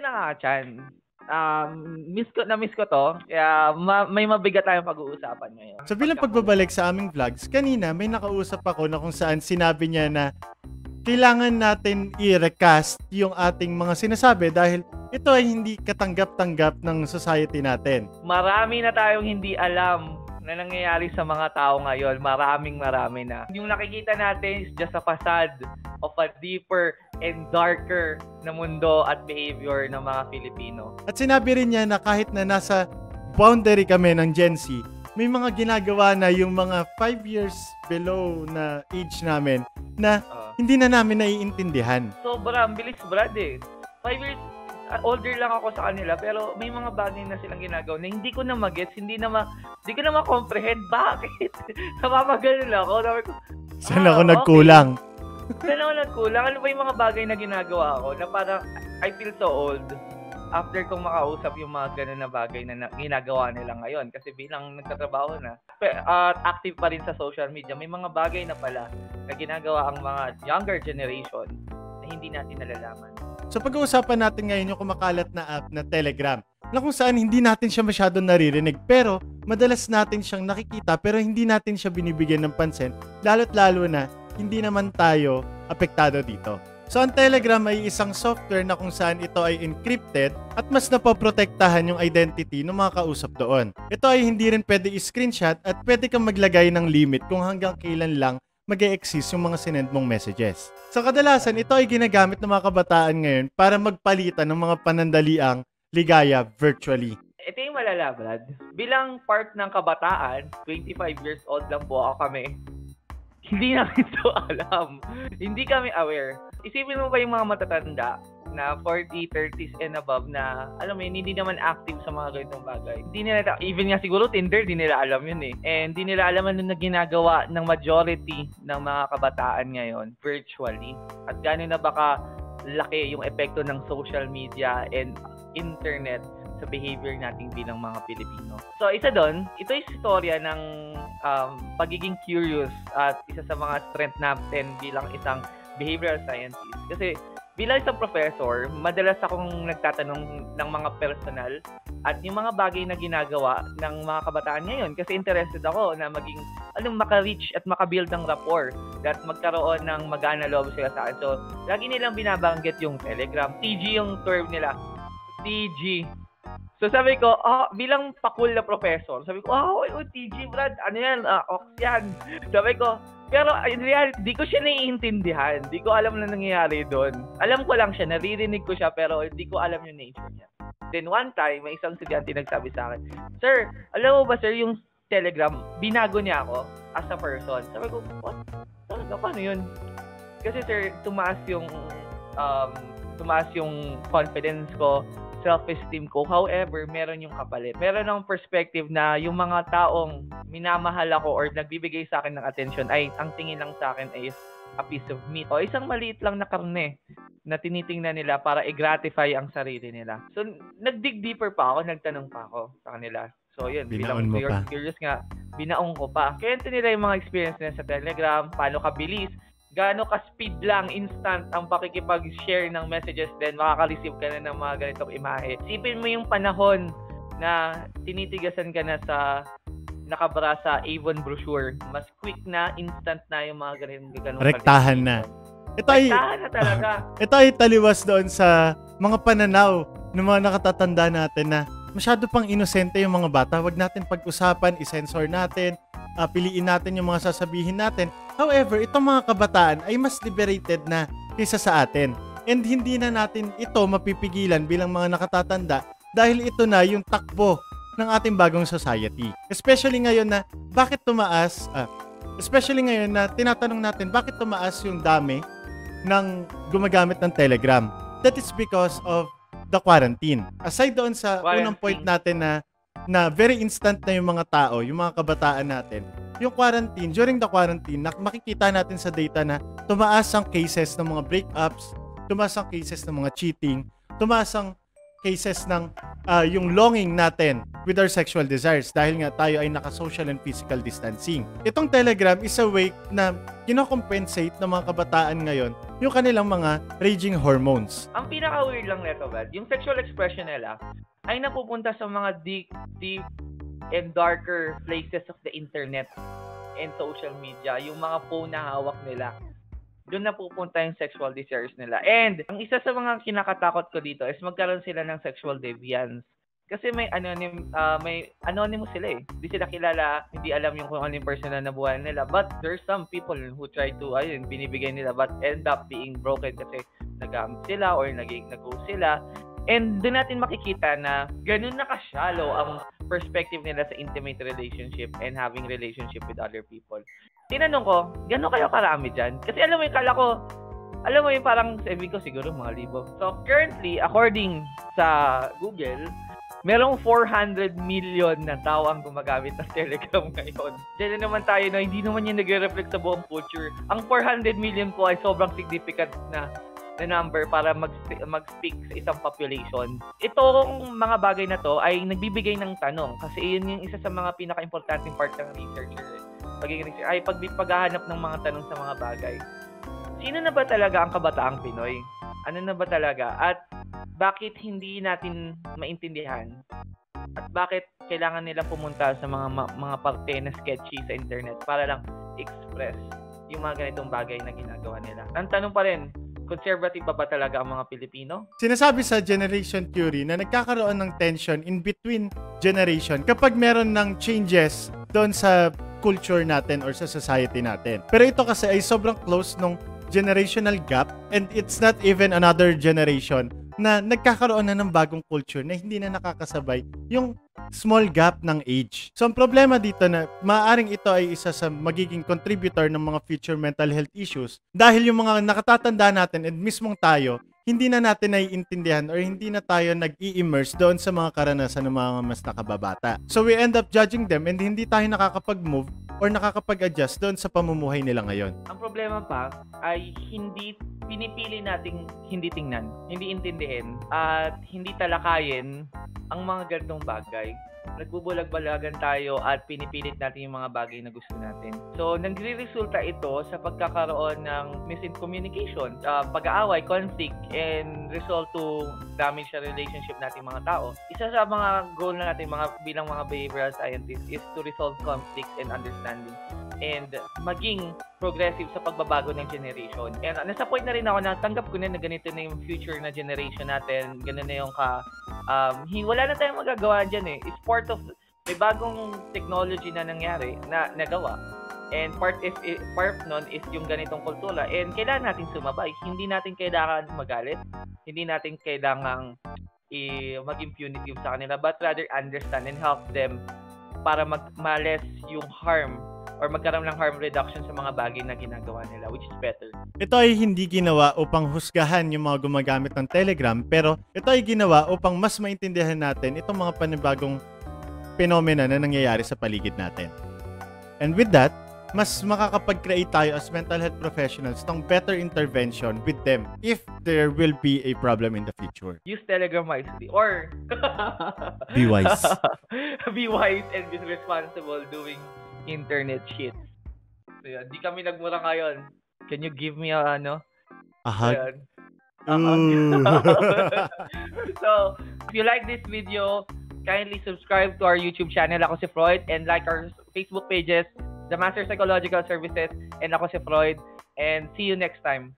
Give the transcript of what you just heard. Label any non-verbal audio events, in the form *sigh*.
na nga, Chan. Um, miss ko, na-miss ko to. Kaya ma- may mabigat tayong pag-uusapan ngayon. So bilang pagbabalik sa aming vlogs, kanina may nakausap ako na kung saan sinabi niya na kailangan natin i-recast yung ating mga sinasabi dahil ito ay hindi katanggap-tanggap ng society natin. Marami na tayong hindi alam na nangyayari sa mga tao ngayon. Maraming marami na. Yung nakikita natin is just a facade of a deeper and darker na mundo at behavior ng mga Filipino. At sinabi rin niya na kahit na nasa boundary kami ng Gen Z, may mga ginagawa na yung mga 5 years below na age namin na Uh, hindi na namin naiintindihan. sobra, ang bilis brad eh. Five years uh, older lang ako sa kanila pero may mga bagay na silang ginagawa na hindi ko na magets, hindi na ma, hindi ko na ma-comprehend bakit. *laughs* Napapagano lang ako. Sabi ko, Saan Ah, ako okay. nagkulang? Saan ako nagkulang? Ano ba yung mga bagay na ginagawa ko na parang I feel so old after kong makausap yung mga ganun na bagay na, na ginagawa nila ngayon kasi bilang nagtatrabaho na at active pa rin sa social media may mga bagay na pala na ginagawa ang mga younger generation na hindi natin nalalaman. So pag-uusapan natin ngayon yung kumakalat na app na Telegram na kung saan hindi natin siya masyadong naririnig pero madalas natin siyang nakikita pero hindi natin siya binibigyan ng pansin lalo't lalo na hindi naman tayo apektado dito. So ang Telegram ay isang software na kung saan ito ay encrypted at mas napoprotektahan yung identity ng mga kausap doon. Ito ay hindi rin pwede i-screenshot at pwede kang maglagay ng limit kung hanggang kailan lang mag exist yung mga sinend mong messages. Sa kadalasan, ito ay ginagamit ng mga kabataan ngayon para magpalitan ng mga panandaliang ligaya virtually. Ito yung malala, Brad. Bilang part ng kabataan, 25 years old lang po ako kami. Hindi namin to *laughs* alam. Hindi kami aware. Isipin mo ba yung mga matatanda na 40, 30s and above na, alam mo yun, hindi naman active sa mga ganitong bagay. Hindi nila, even nga siguro Tinder, di nila alam yun eh. And di nila alam ano na ginagawa ng majority ng mga kabataan ngayon virtually. At gano'n na baka laki yung epekto ng social media and internet sa behavior natin bilang mga Pilipino. So, isa doon, ito yung istorya ng um, pagiging curious at isa sa mga strength natin bilang isang behavioral scientist. Kasi bilang isang professor, madalas akong nagtatanong ng mga personal at yung mga bagay na ginagawa ng mga kabataan ngayon kasi interested ako na maging anong maka-reach at maka-build ng rapport at magkaroon ng magana loob sila sa akin. So, lagi nilang binabanggit yung Telegram. TG yung term nila. TG. So sabi ko, ah, bilang pakul na professor, sabi ko, ah, oh, TG, Brad, ano yan, ah, ox yan. *laughs* Sabi ko, pero in reality, di ko siya naiintindihan. Di ko alam na nangyayari doon. Alam ko lang siya, naririnig ko siya, pero di ko alam yung nature niya. Then one time, may isang estudyante nagsabi sa akin, Sir, alam mo ba sir, yung Telegram, binago niya ako as a person. Sabi ko, what? Talaga, paano yun? Kasi sir, tumaas yung, um, tumaas yung confidence ko, self-esteem ko. However, meron yung kapalit. Meron ng perspective na yung mga taong minamahal ako or nagbibigay sa akin ng attention ay ang tingin lang sa akin is a piece of meat. O isang maliit lang na karne na tinitingnan nila para i-gratify ang sarili nila. So, nag-dig deeper pa ako, nagtanong pa ako sa kanila. So, yun. Binaon bilang mo curious, pa. curious nga, binaong ko pa. Kaya nila yung mga experience nila sa Telegram, paano kabilis, gaano ka-speed lang, instant ang pakikipag-share ng messages then makaka-receive ka na ng mga ganitong imahe. Isipin mo yung panahon na tinitigasan ka na sa nakabara sa Avon brochure. Mas quick na, instant na yung mga ganitong ganong Rektahan na. Ito ay Rektahan na talaga. *laughs* ito ay taliwas doon sa mga pananaw ng mga nakatatanda natin na masyado pang inosente yung mga bata. Huwag natin pag-usapan, isensor natin, ah, piliin natin yung mga sasabihin natin. However, itong mga kabataan ay mas liberated na kaysa sa atin. And hindi na natin ito mapipigilan bilang mga nakatatanda dahil ito na yung takbo ng ating bagong society. Especially ngayon na bakit tumaas, ah, especially ngayon na tinatanong natin bakit tumaas yung dami ng gumagamit ng Telegram. That is because of the quarantine. Aside doon sa unang point natin na na very instant na yung mga tao, yung mga kabataan natin, yung quarantine, during the quarantine, makikita natin sa data na tumaas ang cases ng mga breakups, tumaas ang cases ng mga cheating, tumaas ang cases ng uh, yung longing natin with our sexual desires dahil nga tayo ay naka-social and physical distancing. Itong Telegram is a way na kinocompensate ng mga kabataan ngayon yung kanilang mga raging hormones. Ang pinaka-weird lang nito, Brad, yung sexual expression nila ay napupunta sa mga deep, deep and darker places of the internet and social media, yung mga phone na hawak nila doon na pupunta yung sexual desires nila. And, ang isa sa mga kinakatakot ko dito is magkaroon sila ng sexual deviance. Kasi may anonym uh, may anonymous sila eh. Hindi sila kilala, hindi alam yung kung ano yung personal na buhay nila. But there's some people who try to ayun binibigay nila but end up being broken kasi nagamit sila or naging nag sila. And doon natin makikita na ganun na ka-shallow ang perspective nila sa intimate relationship and having relationship with other people tinanong ko, gano'n kayo karami dyan? Kasi alam mo yung kala ko, alam mo yung parang sabi ko siguro mga libo. So currently, according sa Google, merong 400 million na tao ang gumagamit ng Telegram *laughs* ngayon. Diyan na naman tayo na hindi naman yung nagre-reflect sa buong culture. Ang 400 million po ay sobrang significant na na number para mag mag-speak sa isang population. Itong mga bagay na to ay nagbibigay ng tanong kasi yun yung isa sa mga pinaka-importanting part ng researcher. Eh pagiging ay pag paghahanap ng mga tanong sa mga bagay. Sino na ba talaga ang kabataang Pinoy? Ano na ba talaga? At bakit hindi natin maintindihan? At bakit kailangan nila pumunta sa mga mga parte na sketchy sa internet para lang express yung mga ganitong bagay na ginagawa nila. Ang tanong pa rin, conservative pa ba talaga ang mga Pilipino? Sinasabi sa generation theory na nagkakaroon ng tension in between generation kapag meron ng changes doon sa culture natin or sa society natin. Pero ito kasi ay sobrang close nung generational gap and it's not even another generation na nagkakaroon na ng bagong culture na hindi na nakakasabay yung small gap ng age. So ang problema dito na maaring ito ay isa sa magiging contributor ng mga future mental health issues dahil yung mga nakatatanda natin and mismong tayo hindi na natin naiintindihan or hindi na tayo nag-i-immerse doon sa mga karanasan ng mga mas nakababata. So we end up judging them and hindi tayo nakakapag-move or nakakapag-adjust doon sa pamumuhay nila ngayon. Ang problema pa ay hindi pinipili nating hindi tingnan, hindi intindihin at hindi talakayin ang mga ganitong bagay nagbubulag-balagan tayo at pinipilit natin yung mga bagay na gusto natin. So, nagre-resulta ito sa pagkakaroon ng miscommunication, uh, pag-aaway, conflict, and result to damage sa relationship natin mga tao. Isa sa mga goal na natin mga bilang mga behavioral scientists is to resolve conflicts and understanding and maging progressive sa pagbabago ng generation. And uh, nasa point na rin ako na tanggap ko na na ganito na yung future na generation natin, ganun na yung ka, um, wala na tayong magagawa dyan eh. It's part of, may bagong technology na nangyari, na nagawa. And part is part nun is yung ganitong kultura and kailangan natin sumabay. Hindi natin kailangan magalit. Hindi natin kailangan i maging punitive sa kanila but rather understand and help them para mag males yung harm or magkaroon ng harm reduction sa mga bagay na ginagawa nila, which is better. Ito ay hindi ginawa upang husgahan yung mga gumagamit ng Telegram, pero ito ay ginawa upang mas maintindihan natin itong mga panibagong phenomena na nangyayari sa paligid natin. And with that, mas makakapag-create tayo as mental health professionals ng better intervention with them if there will be a problem in the future. Use Telegram wisely or be wise. *laughs* be wise and be responsible doing internet shit. So, yun. Di kami nagmura ngayon. Can you give me a, ano? A hug? A hug. *laughs* so, if you like this video, kindly subscribe to our YouTube channel. Ako si Freud and like our Facebook pages, The Master Psychological Services and ako si Freud. And see you next time.